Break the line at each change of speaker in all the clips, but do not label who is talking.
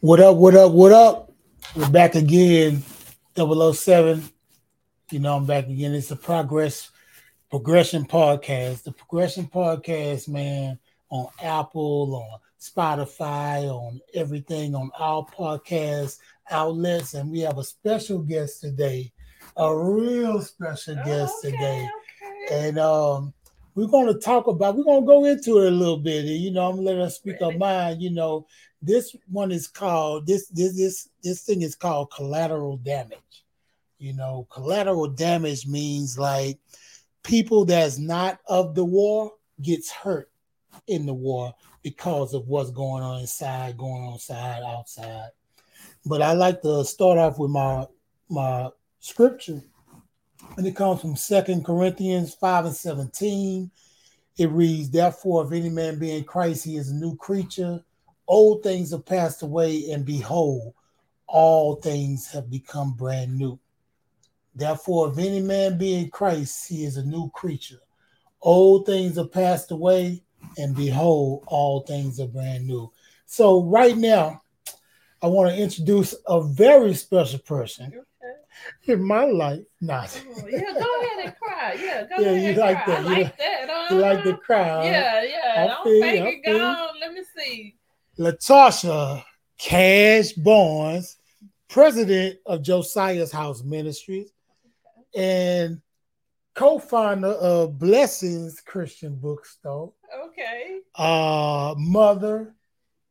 What up? What up? What up? We're back again. 007. You know, I'm back again. It's a progress progression podcast. The progression podcast, man, on Apple, on Spotify, on everything, on all podcast outlets. And we have a special guest today, a real special guest
okay,
today.
Okay.
And um, we're going to talk about, we're going to go into it a little bit. And, you know, I'm going to let us speak our
Ready.
mind. You know, this one is called, this, this, this, this thing is called collateral damage. You know, collateral damage means like people that's not of the war gets hurt in the war because of what's going on inside, going on inside, outside. But I like to start off with my my scripture, and it comes from Second Corinthians 5 and 17. It reads, Therefore, if any man be in Christ, he is a new creature. Old things have passed away, and behold, all things have become brand new. Therefore, if any man be in Christ, he is a new creature. Old things have passed away, and behold, all things are brand new. So, right now, I want to introduce a very special person. in my life. Not
yeah, go ahead and cry. Yeah, go
Yeah,
ahead.
you
and
like
cry.
that.
I
You
like that.
you like the
uh-huh.
crowd.
Yeah, yeah.
I
Don't
feel you,
make
I
it
feel you.
go. Let me see.
Latarsha Cash Barnes, president of Josiah's House Ministries and co-founder of Blessings Christian Bookstore,
Okay.
uh, mother,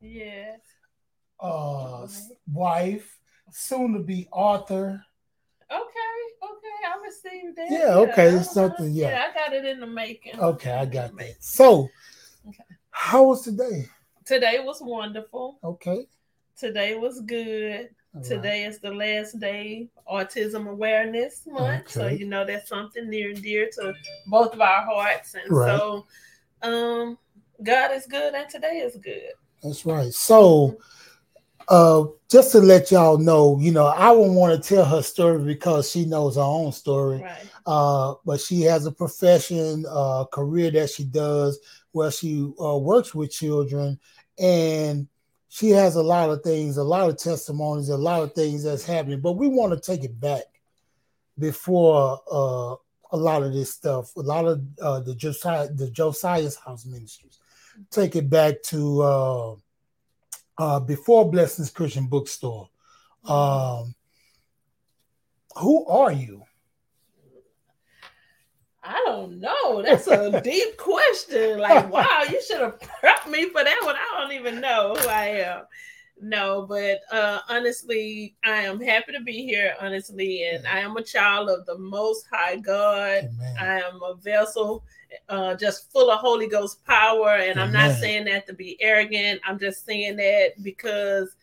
Yes.
uh, wife, soon to be author.
Okay. Okay. I received that.
Yeah, okay,
uh-huh.
something, yeah.
Yeah, I got it in the making.
Okay, I got that. So,
Okay.
how was today?
Today was wonderful.
Okay.
Today was good.
all right.
Today is the last day Autism Awareness Month. So you know that's something near and dear to both of our hearts. And
Right.
so um God is good and today is good.
That's right. So, uh, just to let y'all know, you know, I won't want to tell her story because she knows her own story.
Right.
Uh, but she has a profession, uh, career that she does where she uh, works with children, and she has a lot of things, a lot of testimonies, a lot of things that's happening. But we want to take it back before uh, a lot of this stuff, a lot of uh, the Josiah, the Josiah's House Ministries. Take it back to uh, before Blessings Christian Bookstore. Um, who are you?
I don't know. That's a deep question. Like, wow, you should have prepped me for that one. I don't even know who I am. No, but uh honestly, I am happy to be here, honestly, and I am a child of the most high God.
Amen.
I am a vessel uh, just full of Holy Ghost power. And I'm not saying that to be arrogant. I'm just saying that because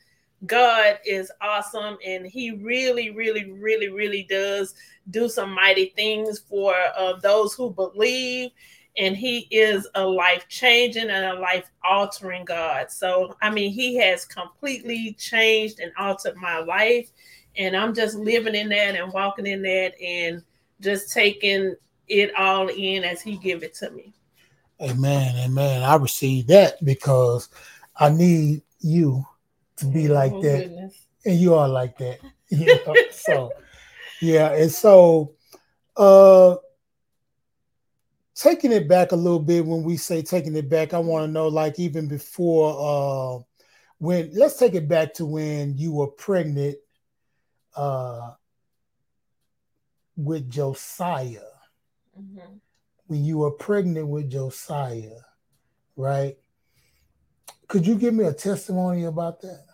God is awesome and He really, really, really, really does do some mighty things for uh, those who believe. And He is a life changing and a life altering God. So, I mean, He has completely changed and altered my life. And I'm just living in that and walking in that and just taking it all in as he give it to me.
Amen. Amen. I receive that because I need you to be like
Oh,
that.
goodness.
And you are like that. You know? so yeah, and so uh taking it back a little bit when we say taking it back, I want to know like even before uh when let's take it back to when you were pregnant uh with Josiah.
Mhm.
when you were pregnant with Josiah, right? Could you give me a testimony about that?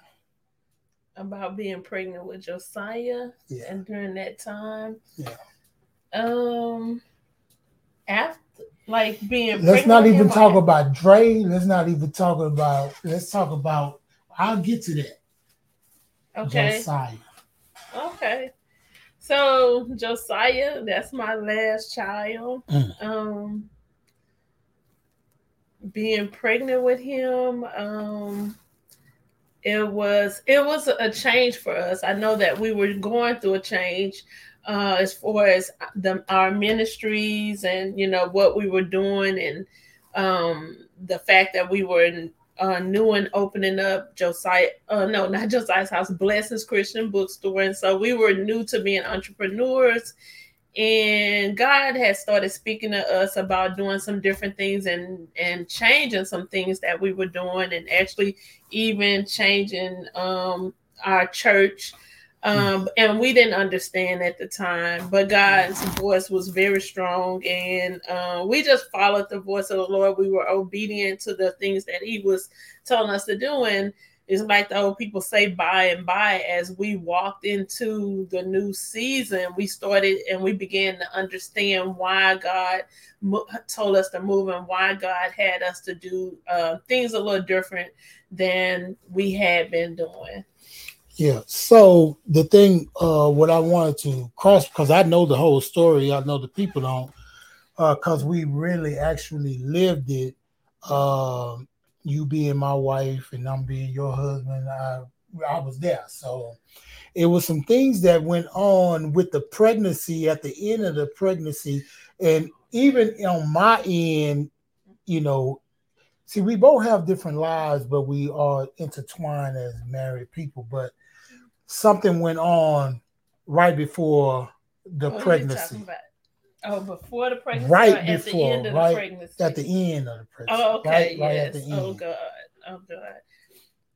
About being pregnant with Josiah
Yeah.
and during that time.
Yeah.
Um after like being
Let's not even talk
or-
about Dre. Let's not even talk about, let's talk about, I'll get to that.
okay.
Josiah.
Okay. So Josiah, that's my last child.
Mm.
Um being pregnant with him, um it was it was a change for us. I know that we were going through a change, uh, as far as the our ministries and you know what we were doing and um, the fact that we were in, uh, new and opening up Josiah, uh, no, not Josiah's house, Blessings Christian Bookstore, and so we were new to being entrepreneurs. And God had started speaking to us about doing some different things and and changing some things that we were doing, and actually even changing um, our church um, and we didn't understand at the time, but God's voice was very strong, and uh, we just followed the voice of the Lord. We were obedient to the things that He was telling us to do, and it's like the old people say, by and by, as we walked into the new season, we started and we began to understand why God mo- told us to move and why God had us to do uh, things a little different than we had been doing.
Yeah. So the thing, uh, what I wanted to cross because I know the whole story. I know the people don't, because uh, we really actually lived it. Uh, you being my wife and I'm being your husband. I I was there. So it was some things that went on with the pregnancy at the end of the pregnancy, and even on my end, you know. See, we both have different lives, but we are intertwined as married people. But something went on right before the what pregnancy.
Oh, before the pregnancy,
right before, at the right at the end of the pregnancy.
Oh, okay, right, right yes. Oh God, oh God.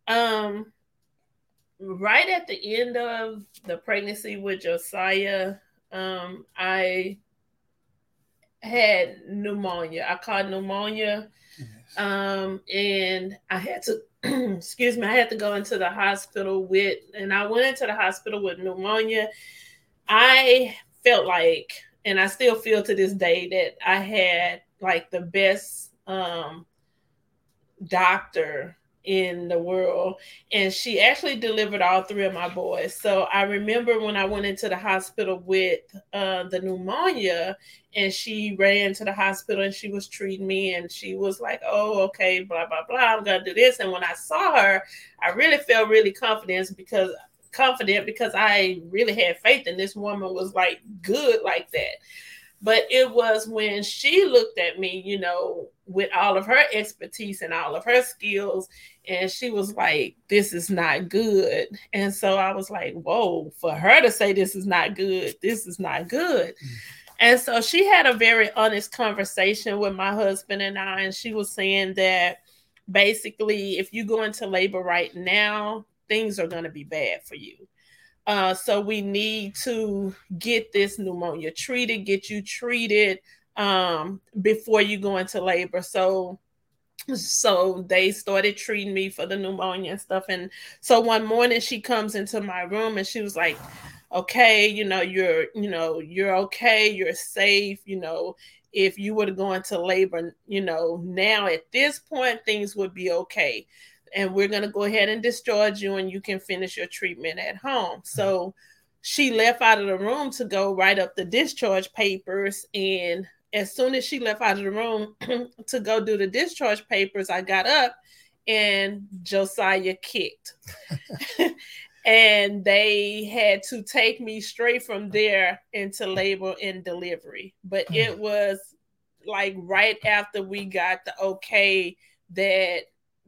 Um, right at the end of the pregnancy with Josiah, um, I had pneumonia. I caught pneumonia. Um, and I had to excuse me, I had to go into the hospital with, and I went into the hospital with pneumonia. I felt like, and I still feel to this day that I had like the best um, doctor in the world. And she actually delivered all three of my boys. So I remember when I went into the hospital with uh, the pneumonia, and she ran to the hospital and she was treating me, and she was like, Oh, okay, blah, blah, blah. I'm to do this. And when I saw her, I really felt really confident because confident because I really had faith in this woman was like good like that. But it was when she looked at me, you know, with all of her expertise and all of her skills, and she was like, This is not good. And so I was like, Whoa, for her to say this is not good, this is not good. Mm-hmm. And so she had a very honest conversation with my husband and I, and she was saying that basically, if you go into labor right now, things are going to be bad for you. Uh, so we need to get this pneumonia treated, get you treated um, before you go into labor. So so they started treating me for the pneumonia and stuff. And so one morning she comes into my room and she was like, okay, you know, you're, you know, you're okay, you're safe, you know, if you were to go into labor, you know, now at this point, things would be okay and we're going to go ahead and discharge you and you can finish your treatment at home. So she left out of the room to go write up the discharge papers. And as soon as she left out of the room to go do the discharge papers, I got up and Josiah kicked. and they had to take me straight from there into labor and delivery. But it mm. was like right after we got the okay that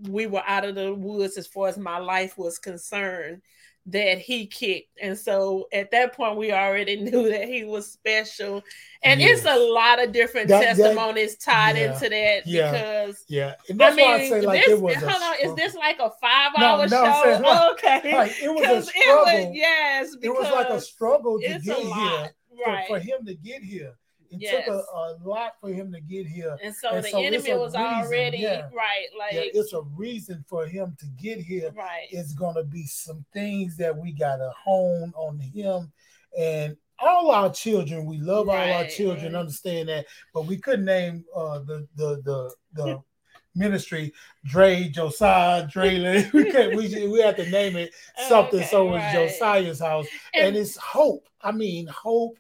we were out of the woods as far as my life was concerned that he kicked. And so at that point, we already knew that he was special. And yes. it's a lot of different that, testimonies that, tied yeah, into that yeah, because
yeah, and that's I mean, why I say like
this,
it was. Hold
on, is this like a five hour no, no, show? Like, okay,
like, it was a struggle.
It was, yes,
it was like a struggle to get here. Right. For, for him to get here it yes. took a, a, lot for him to get here.
And so and the so enemy was reason, already yeah, right. Like
yeah, it's a reason for him to get here.
Right.
It's gonna be some things that we gotta hone on him and all our children. We love right. all our children, understand that, but we couldn't name uh, the the the the ministry Dre Josiah Draylen. we can we we have to name it something okay, so it's right. Josiah's house, and, and it's hope. I mean hope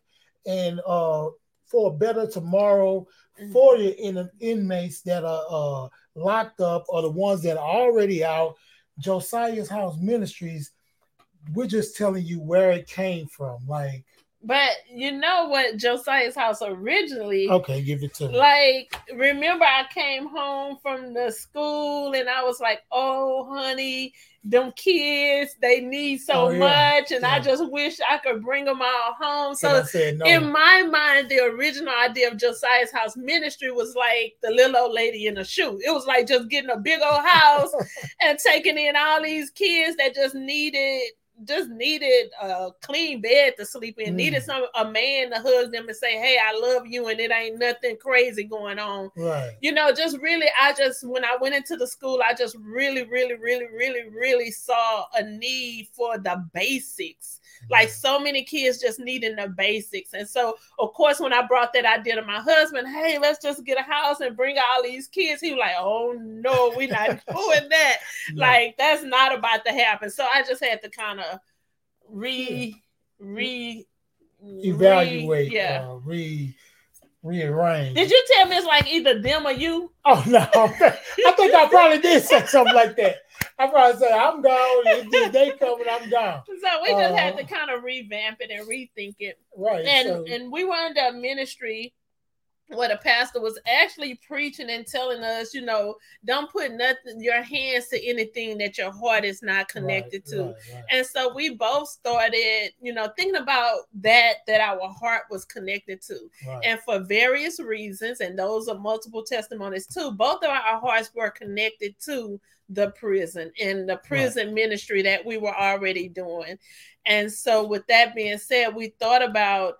and uh for a better tomorrow mm-hmm. for the in, inmates that are uh, locked up or the ones that are already out. Josiah's House Ministries, we're just telling you where it came from. Like
But you know what Josiah's house originally
Okay, give it to me.
like remember I came home from the school and I was like, "Oh, honey, them kids, they need so
Oh, yeah,
much and I just wish I could bring them all home." So
no.
in my mind, the original idea of Josiah's house ministry was like the little old lady in a shoe. It was like just getting a big old house and taking in all these kids that just needed just needed a clean bed to sleep in,
Mm.
needed some a man to hug them and say, Hey, I love you, and it ain't nothing crazy going on.
right.
You know, just really, I just when I went into the school, I just really, really, really, really, really saw a need for the basics like so many kids just needing the basics. And so, of course, when I brought that idea to my husband, hey, let's just get a house and bring all these kids, he was like, oh no, we're not doing that.
No.
Like, that's not about to happen. So I just had to kind of re, re,
evaluate,
re- yeah.
uh, re rearrange.
Did you tell me it's like either them or you?
Oh no, I think I probably did say something like that. I probably said I'm gone. If they coming, I'm gone.
So we just had
Uh,
to kind of revamp it and rethink it.
Right.
and
so,
and we were under a ministry where the pastor was actually preaching and telling us, you know, don't put nothing your hands to anything that your heart is not connected
right,
to.
right, right.
And so we both started, you know, thinking about that that our heart was connected to. And for various reasons, and those are multiple testimonies too, both of our hearts were connected to the prison and the prison ministry that we were already doing. And so, with that being said, we thought about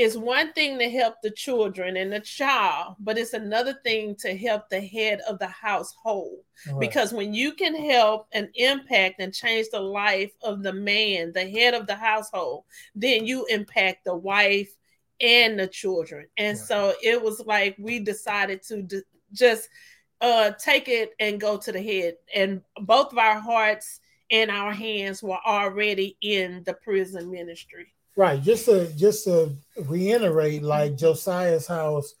it's one thing to help the children and the child, but it's another thing to help the head of the household
right.
because when you can help and impact and change the life of the man, the head of the household, then you impact the wife and the children. And
Right.
so it was like we decided to d- just uh take it and go to the head and both of our hearts and our hands were already in the prison ministry.
Right. Just to just to reiterate, like Josiah's house,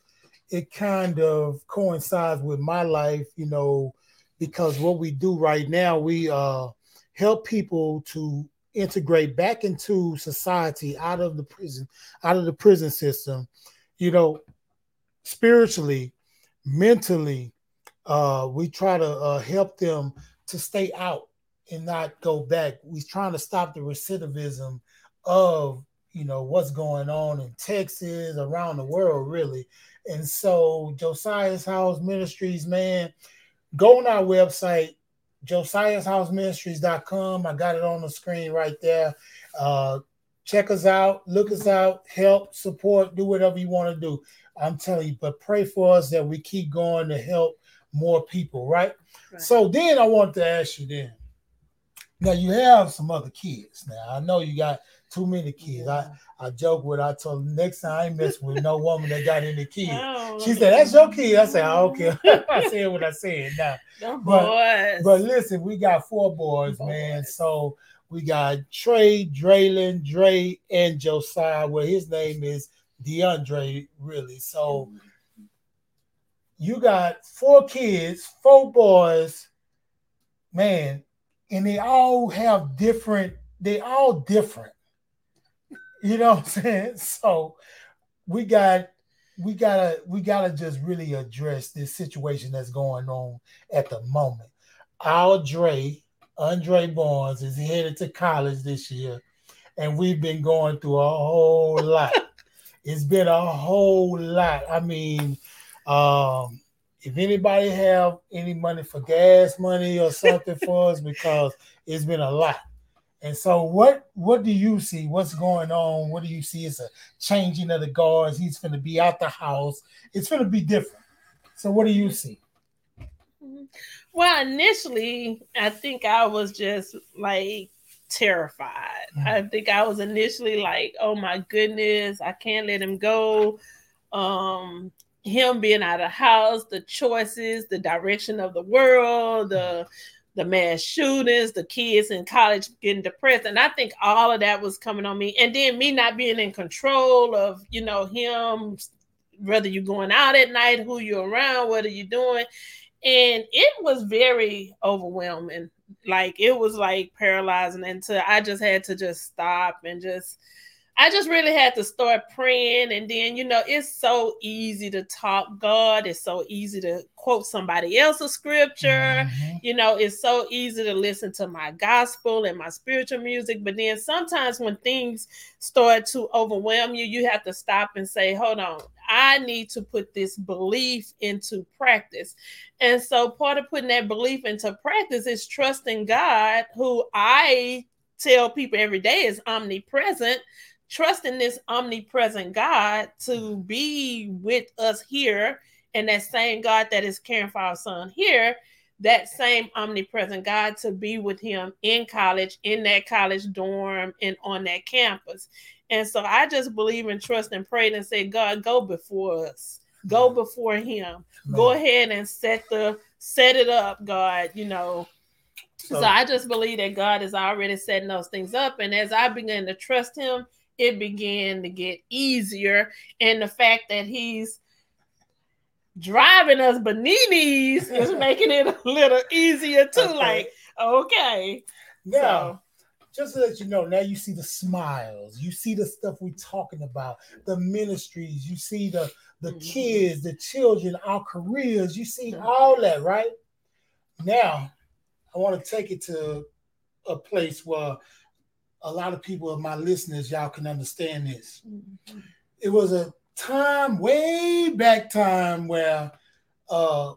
it kind of coincides with my life, you know, because what we do right now, we uh help people to integrate back into society out of the prison, out of the prison system, you know, spiritually, mentally. Uh, we try to uh, help them to stay out and not go back. We're trying to stop the recidivism of you know what's going on in Texas, around the world, really. And so Josiah's House Ministries, man, go on our website, Josiah's House Ministries.com. I got it on the screen right there. Uh, check us out, look us out, help, support, do whatever you want to do. I'm telling you, but pray for us that we keep going to help more people, right?
Right.
So then I want to ask you then. Now you have some other kids. Now I know you got too many kids. I, I joke with I told her next time I ain't mess with no woman that got any kids.
Oh,
She said, That's your kid. I said, I don't care. I said what I said now.
Them
But-
boys.
But listen, we got four boys, man. So we got Trey, Draylon, Dre, and Josiah. Well, his name is DeAndre, really. So you got four kids, four boys, man, and they all have different, they all different. You know what I'm saying? So we got we gotta we gotta just really address this situation that's going on at the moment. Our Dre, Andre Barnes, is headed to college this year, and we've been going through a whole lot. It's been a whole lot. I mean, um, if anybody have any money for gas money or something for us, because it's been a lot. And so, what what do you see? What's going on? What do you see? It's a changing of the guards. He's going to be out the house. It's going to be different. So, what do you see?
Well, initially, I think I was just like terrified.
Mhm.
I think I was initially like, "Oh my goodness, I can't let him go." Um, him being out of house, the choices, the direction of the world, the the mass shootings, the kids in college getting depressed, and I think all of that was coming on me. And then me not being in control of, you know, him, whether you're going out at night, who you're around, what are you doing? And it was very overwhelming. Like it was like paralyzing. Until i just had to just stop and just I just really had to start praying. And then, you know, it's so easy to talk God. It's so easy to quote somebody else's scripture. Mm-hmm. You know, it's so easy to listen to my gospel and my spiritual music. But then sometimes when things start to overwhelm you, you have to stop and say, hold on, I need to put this belief into practice. And so part of putting that belief into practice is trusting God, who I tell people every day is omnipresent trusting this omnipresent God to be with us here, and that same God that is caring for our son here, that same omnipresent God to be with him in college, in that college dorm, and on that campus. And so I just believe and trust and pray and say, God, go before us, go before him, go ahead and set the set it up, God, you know. So, so I just believe that God is already setting those things up. And as I begin to trust him it began to get easier. And the fact that he's driving us bananas is making it a little easier too. Okay. Like, okay.
Now, so. just to let you know, now you see the smiles, you see the stuff we're talking about, the ministries, you see the the mm-hmm. kids, the children, our careers, you see mm-hmm. all that, right? Now, I want to take it to a place where a lot of people of my listeners, y'all can understand this. Mm-hmm. It was a time, way back time, where uh,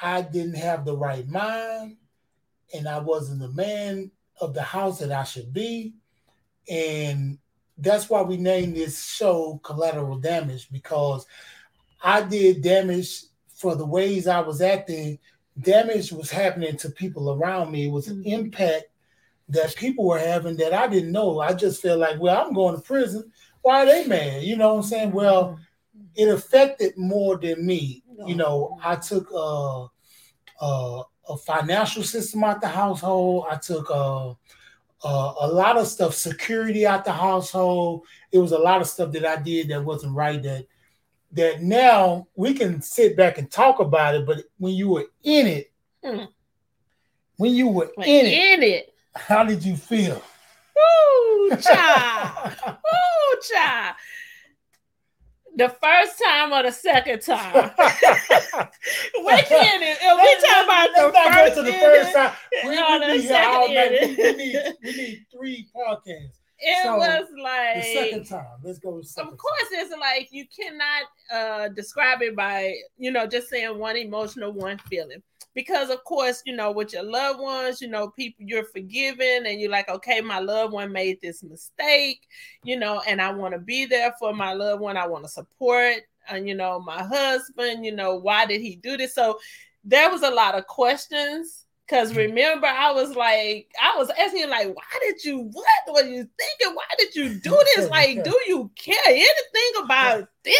I didn't have the right mind and I wasn't the man of the house that I should be. And that's why we named this show Collateral Damage because I did damage for the ways I was acting. Damage was happening to people around me. It was an mm-hmm. impact that people were having that I didn't know. I just felt like, well, I'm going to prison. Why are they mad? You know what I'm saying? Well, it affected more than me. You know, I took uh, uh, a financial system out the household. I took uh, uh, a lot of stuff, security out the household. It was a lot of stuff that I did that wasn't right. That that now we can sit back and talk about it, but when you were in it, mm. when you were in,
in it, it
how did you feel?
Woo, cha. Woo, cha. The first time or the second time? Which ending? If we talk about the first,
to the first time, we, we, need, all night. we, need, we need three podcasts.
It so, was like
the second time. Let's go.
of course, time. it's like you cannot uh describe it by you know just saying one emotional, one feeling because of course you know with your loved ones you know people you're forgiven and you're like okay my loved one made this mistake you know and i want to be there for my loved one. I want to support and you know my husband. You know why did he do this? So there was a lot of questions because mm-hmm. remember i was like i was asking like why did you what were you thinking? Why did you do this? Like do you care anything about this?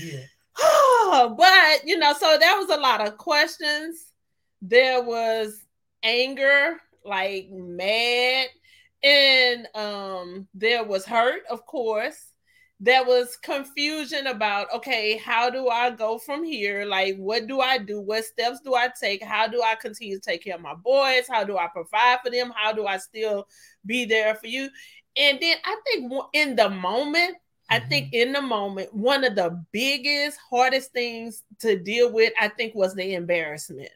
Yeah. but you know so there was a lot of questions there was anger, like mad, and um, there was hurt, of course. There was confusion about okay, how do I go from here? Like, what do I do? What steps do I take? How do I continue to take care of my boys? How do I provide for them? How do I still be there for you? And then I think in the moment, I think mm-hmm. in the moment, one of the biggest, hardest things to deal with, I think, was the embarrassment.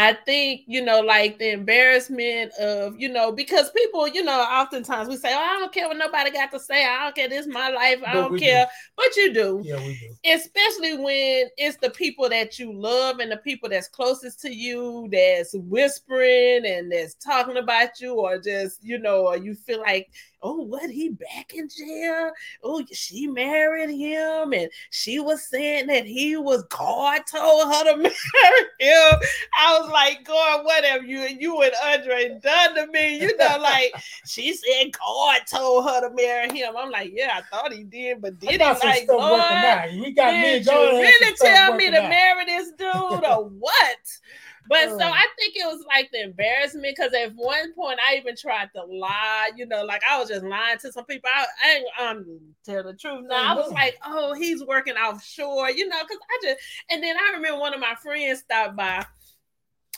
I think, you know, like the embarrassment of, you know, because people, you know, oftentimes we say, oh, I don't care what nobody got to say. I don't care. This is my life. I but don't care. Do. But you do.
Yeah, we do.
Especially when it's the people that you love and the people that's closest to you that's whispering and that's talking about you, or just, you know, or you feel like oh, what he back in jail? Oh, she married him, and she was saying that he was God told her to marry him. I was like, God, whatever you and you and Andre done to me, you know, like she said God told her to marry him. I'm like, yeah, I thought he did, but did he? Like, God,
we got did
you really tell me to marry this dude or what? But so I think it was like the embarrassment because at one point I even tried to lie, you know, like I was just lying to some people. I, I ain't um tell the truth. Now I was like, oh, he's working offshore, you know, because I just and then I remember one of my friends stopped by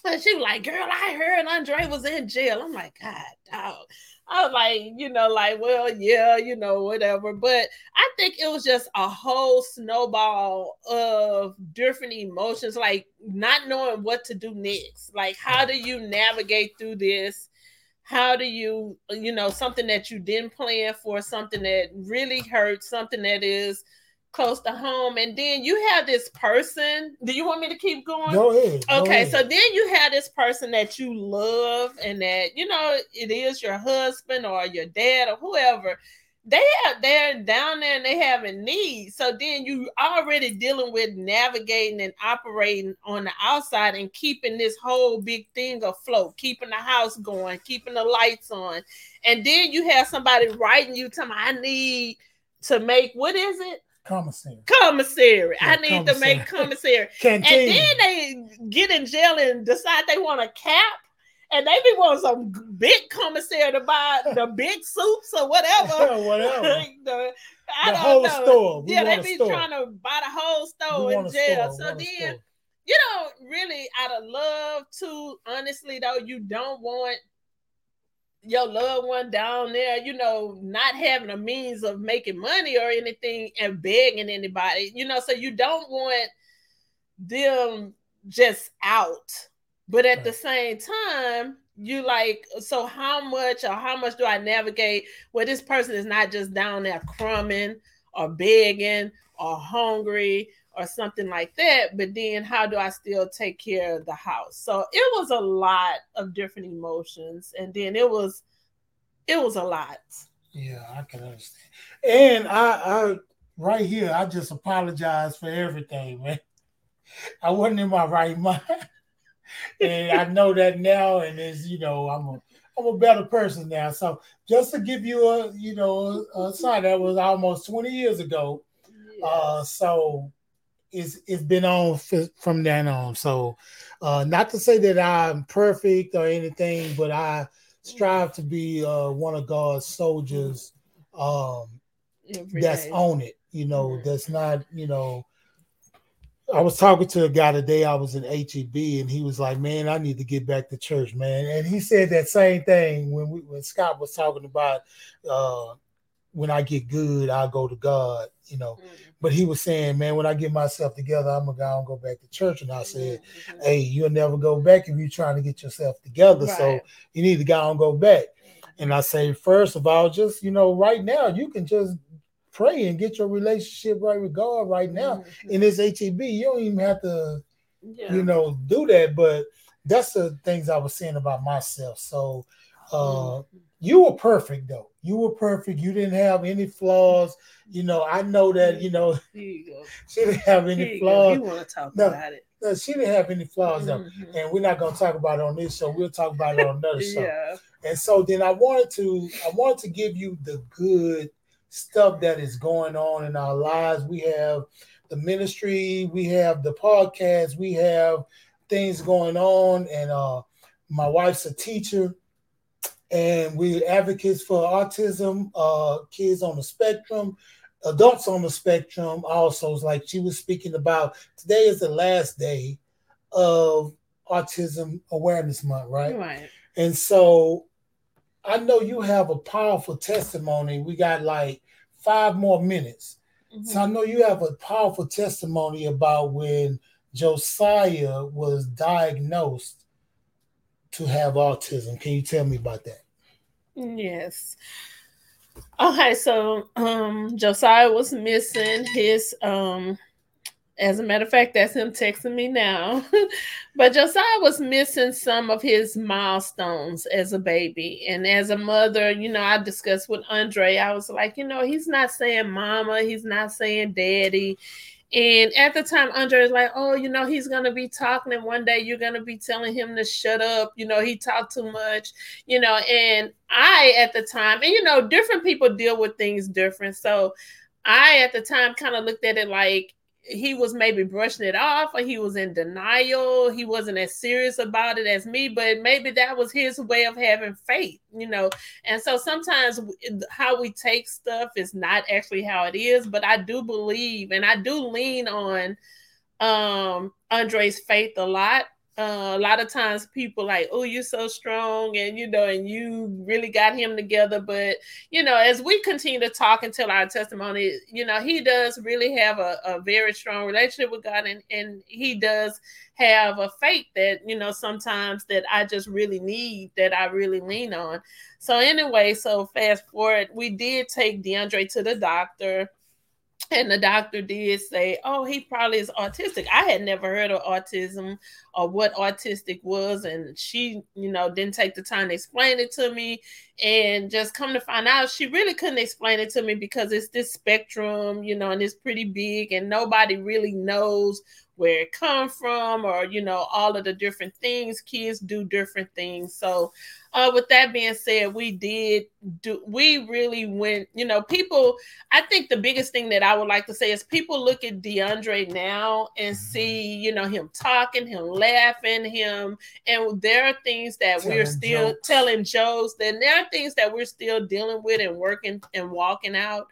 and she was like, girl, I heard Andre was in jail. I'm like, God dog. I was like, you know, like, well, yeah, you know, whatever. But I think it was just a whole snowball of different emotions, like not knowing what to do next. Like, how do you navigate through this? How do you, you know, something that you didn't plan for, something that really hurts, something that is close to home and then you have this person. Do you want me to keep going?
Go ahead.
Go okay
ahead.
so then you have this person that you love and that you know it is your husband or your dad or whoever. They have they're down there and they having needs so then you already dealing with navigating and operating on the outside and keeping this whole big thing afloat keeping the house going keeping the lights on. And then you have somebody writing you telling me i need to make what is it
commissary.
Commissary. Yeah, I need commissary. to make commissary.
and
then they get in jail and decide they want a cap. And they be want some big commissary to buy the big soups or whatever.
whatever.
the,
the whole know. store. We
yeah, they be store. trying to buy the whole store in jail. So then, you know, really out of love too, honestly though, you don't want your loved one down there, you know, not having a means of making money or anything and begging anybody, you know, so you don't want them just out. But at right. the same time, you like, so how much or how much do I navigate where this person is not just down there crumbing or begging or hungry or something like that. But then how do I still take care of the house? So it was a lot of different emotions. And then it was it was a lot.
Yeah, I can understand. And I I right here, I just apologize for everything, man. I wasn't in my right mind. and I know that now, and it's you know, I'm a I'm a better person now. So just to give you a you know a, a sign that was almost 20 years ago. Uh, so it's it's been on f- from then on. So, uh, not to say that I'm perfect or anything, but I strive to be uh, one of God's soldiers um, that's on it. You know, mm-hmm. that's not you know. I was talking to a guy today. I was in HEB, and he was like, "Man, I need to get back to church, man." And he said that same thing when we when Scott was talking about uh, when I get good, I'll go to God, you know. Mm-hmm. But he was saying, man, when I get myself together, I'm gonna go and go back to church. And I said, mm-hmm. hey, you'll never go back if you're trying to get yourself together. Right. So you need to go and go back. And I say, first of all, just you know, right now you can just pray and get your relationship right with God right now mm-hmm. in this HEB. You don't even have to, yeah. you know, do that. But that's the things I was saying about myself. So uh mm-hmm you were perfect though. You were perfect. You didn't have any flaws. You know, I know that. You know,
you
she didn't have any flaws.
You want to talk no, about it?
No, she didn't have any flaws mm-hmm. though, and we're not going to talk about it on this show. We'll talk about it on another show.
yeah.
And so then I wanted to, I wanted to give you the good stuff that is going on in our lives. We have the ministry, we have the podcast, we have things going on, and uh, my wife's a teacher and we're advocates for autism, uh, kids on the spectrum, adults on the spectrum. Also, like she was speaking about, today is the last day of Autism Awareness Month, right?
Right.
And so, I know you have a powerful testimony. We got like five more minutes. Mm-hmm. So I know you have a powerful testimony about when Josiah was diagnosed to have autism. Can you tell me about that?
Yes. Okay, so um Josiah was missing his um as a matter of fact, that's him texting me now. but Josiah was missing some of his milestones as a baby. And as a mother, you know, I discussed with Andre, I was like, you know, he's not saying mama, he's not saying daddy. And at the time, Andre is like, oh, you know, he's going to be talking, and one day you're going to be telling him to shut up. You know, he talked too much, you know. And I, at the time, and you know, different people deal with things different. So I, at the time, kind of looked at it like, he was maybe brushing it off or he was in denial. He wasn't as serious about it as me, but maybe that was his way of having faith, you know. And so sometimes how we take stuff is not actually how it is, but I do believe and I do lean on um Andre's faith a lot uh, a lot of times people like, oh, you're so strong, and you know, and you really got him together. But you know, as we continue to talk and tell our testimony, you know, he does really have a, a very strong relationship with God, and and he does have a faith that you know sometimes that I just really need, that I really lean on. So anyway, so fast forward, we did take DeAndre to the doctor and the doctor did say, "Oh, he probably is autistic." I had never heard of autism or what autistic was, and she, you know, didn't take the time to explain it to me. And just come to find out, she really couldn't explain it to me because it's this spectrum, you know, and it's pretty big, and nobody really knows where it come from or you know all of the different things kids do different things so uh, with that being said we did do we really went you know people i think the biggest thing that i would like to say is people look at deandre now and mm-hmm. see you know him talking him laughing him and there are things that telling we're still jokes. telling jokes then there are things that we're still dealing with and working and walking out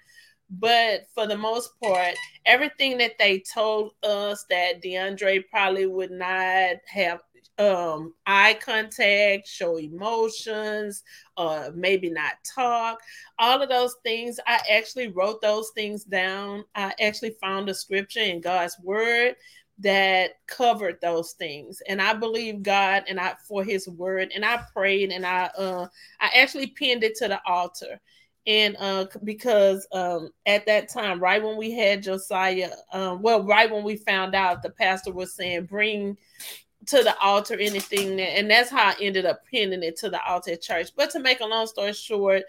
but for the most part, everything that they told us that DeAndre probably would not have um, eye contact, show emotions, uh, maybe not talk, all of those things. I actually wrote those things down. I actually found a scripture in God's word that covered those things and i believe god and i for his word and i prayed and i uh i actually pinned it to the altar and uh because um at that time right when we had josiah um well right when we found out the pastor was saying bring to the altar anything that, and that's how i ended up pinning it to the altar at church but to make a long story short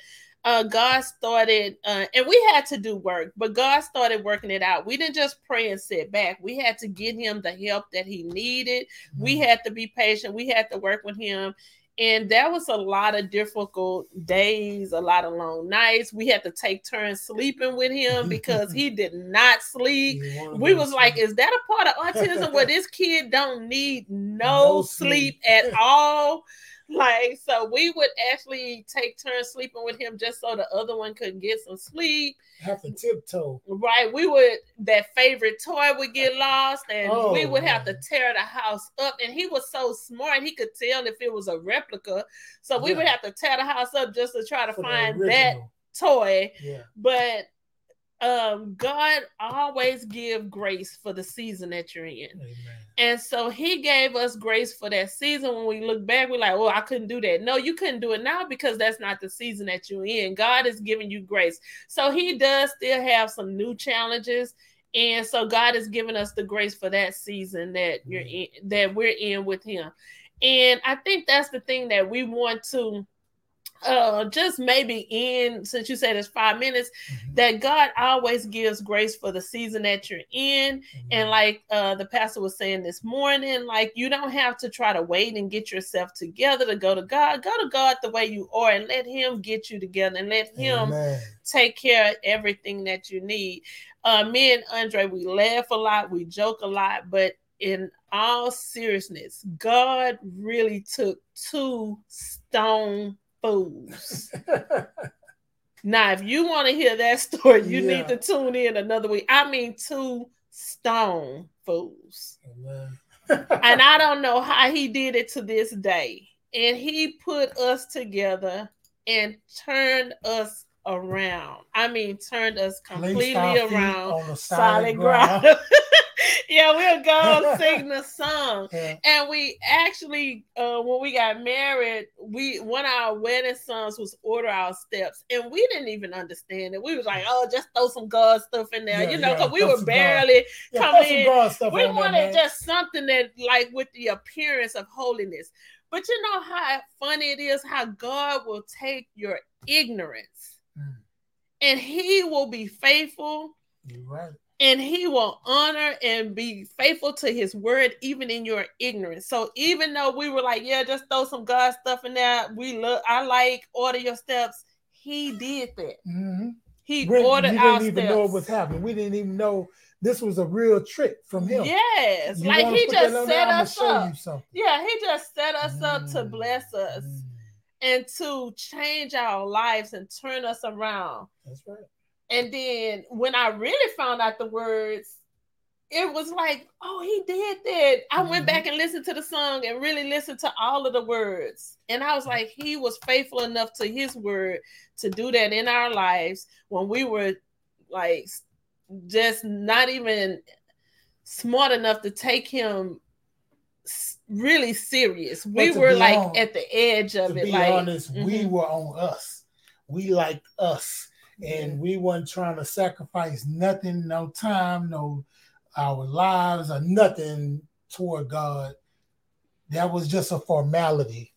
uh, God started, uh, and we had to do work, but God started working it out. We didn't just pray and sit back. We had to get him the help that he needed. We mm-hmm. had to be patient. We had to work with him and that was a lot of difficult days, a lot of long nights. We had to take turns sleeping with him because he did not sleep. We was like, is that a part of autism where this kid don't need no, no sleep. sleep at all? Like, so we would actually take turns sleeping with him just so the other one could get some sleep.
Have to tiptoe.
Right. We would, that favorite toy would get lost and oh, we would man. have to tear the house up. And he was so smart, he could tell if it was a replica. So we yeah. would have to tear the house up just to try to For find that toy.
Yeah.
But um God always give grace for the season that you're in. Amen. And so he gave us grace for that season. When we look back, we're like, oh, I couldn't do that. No, you couldn't do it now because that's not the season that you're in. God is giving you grace. So he does still have some new challenges. And so God has given us the grace for that season that you're in, that we're in with him. And I think that's the thing that we want to uh just maybe in since you said it's five minutes mm-hmm. that god always gives grace for the season that you're in mm-hmm. and like uh the pastor was saying this morning like you don't have to try to wait and get yourself together to go to god go to god the way you are and let him get you together and let him Amen. take care of everything that you need uh me and andre we laugh a lot we joke a lot but in all seriousness god really took two stone fools. now, if you want to hear that story, you yeah. need to tune in another week. I mean, two stone fools. and I don't know how he did it to this day. And he put us together and turned us around. I mean, turned us completely around solid, solid ground. ground. yeah, we'll go sing the song. Yeah. And we actually, uh, when we got married, we one of our wedding songs was "Order Our Steps," and we didn't even understand it. We was like, "Oh, just throw some God stuff in there," yeah, you know, because we were barely coming in. we wanted there, just something that, like, with the appearance of holiness. But you know how funny it is how God will take your ignorance mm. and He will be faithful.
You're right
and he will honor and be faithful to his word even in your ignorance so even though we were like yeah just throw some god stuff in there we look i like order your steps he did that mm-hmm. he we, ordered we didn't
even
steps.
know what was happening we didn't even know this was a real trick from him
yes you like he just set us up yeah he just set us mm-hmm. up to mm. bless us mm-hmm. and to change our lives and turn us around
that's right
and then when I really found out the words, it was like, oh, he did that. I mm-hmm. went back and listened to the song and really listened to all of the words. And I was like, he was faithful enough to his word to do that in our lives when we were like just not even smart enough to take him really serious. We were like on, at the edge of
to
it.
Be
like,
honest, mm-hmm. we were on us. We liked us, and we weren't trying to sacrifice nothing, no time, no our lives, or nothing toward God. That was just a formality,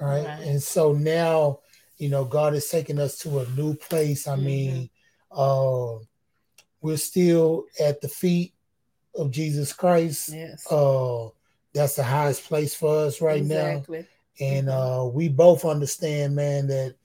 right? right. And so now, you know, God is taking us to a new place. I mm-hmm. mean, uh, we're still at the feet of Jesus Christ.
Yes.
Uh, that's the highest place for us right exactly. now. And mm-hmm. uh, we both understand, man, that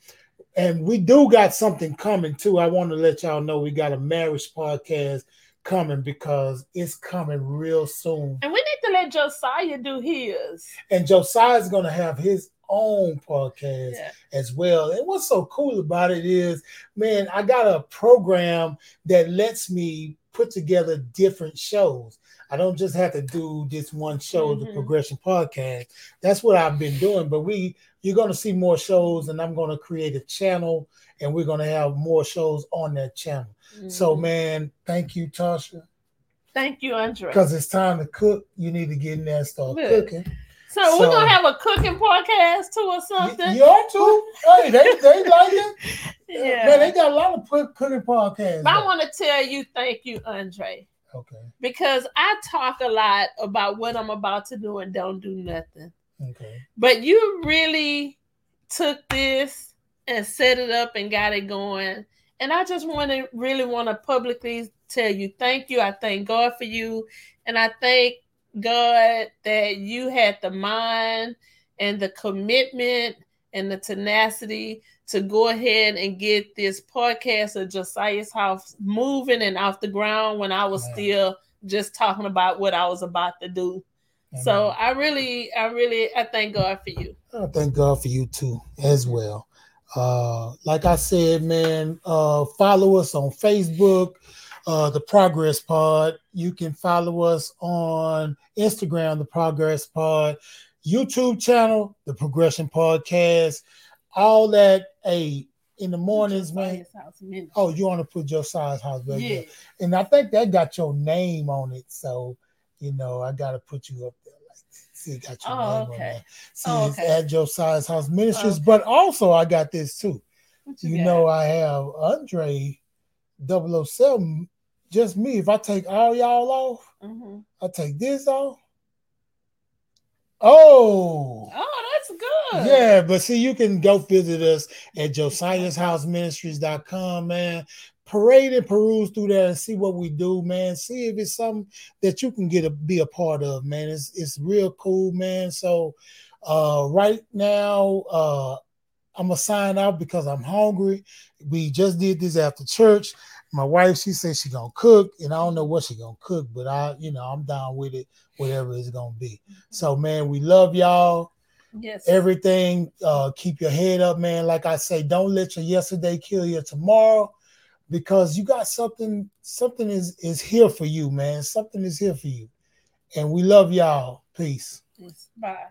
and we do got something coming too. I want to let y'all know we got a marriage podcast coming because it's coming real soon.
And we need to let Josiah do his.
And Josiah's gonna have his own podcast yeah. as well. And what's so cool about it is, man, I got a program that lets me put together different shows. I don't just have to do this one show, mm-hmm. the Progression Podcast. That's what I've been doing. But we, you're going to see more shows, and I'm going to create a channel, and we're going to have more shows on that channel. Mm-hmm. So, man, thank you, Tasha.
Thank you, Andre.
Because it's time to cook. You need to get in there and start Good. cooking.
So, so, we're gonna have a cooking podcast too, or something.
You ought to. hey, they, they like it. Yeah, man, they got a lot of cooking podcasts.
But I want to tell you, thank you, Andre.
Okay.
Because I talk a lot about what I'm about to do and don't do nothing.
Okay.
But you really took this and set it up and got it going. And I just want to really want to publicly tell you thank you. I thank God for you. And I thank God that you had the mind and the commitment and the tenacity to go ahead and get this podcast of Josiah's house moving and off the ground when I was still just talking about what I was about to do. Amen. So I really, I really, I thank God for you.
I thank God for you too, as well. Uh, like I said, man, uh, follow us on Facebook, uh, the Progress Pod. You can follow us on Instagram, the Progress Pod, YouTube channel, the Progression Podcast all that a in the mornings, man. Oh, you want to put Josiah's house back yeah. And I think that got your name on it. So, you know, I gotta put you up there. Like, see, got your oh, name okay. on. See, oh, okay. it's at Josiah's house ministries. Okay. But also I got this too. You, you know, I have Andre 007, just me. If I take all y'all off, mm-hmm. I take this off. Oh.
Oh, that's good.
Yeah, but see, you can go visit us at josiahshouseministries.com, man. Parade and peruse through there and see what we do, man. See if it's something that you can get a be a part of, man. It's it's real cool, man. So uh right now, uh I'm gonna sign out because I'm hungry. We just did this after church. My wife, she said she gonna cook, and I don't know what she gonna cook, but I, you know, I'm down with it, whatever it's gonna be. So, man, we love y'all.
Yes.
Everything. Uh, keep your head up, man. Like I say, don't let your yesterday kill your tomorrow, because you got something. Something is is here for you, man. Something is here for you, and we love y'all. Peace.
Yes. Bye.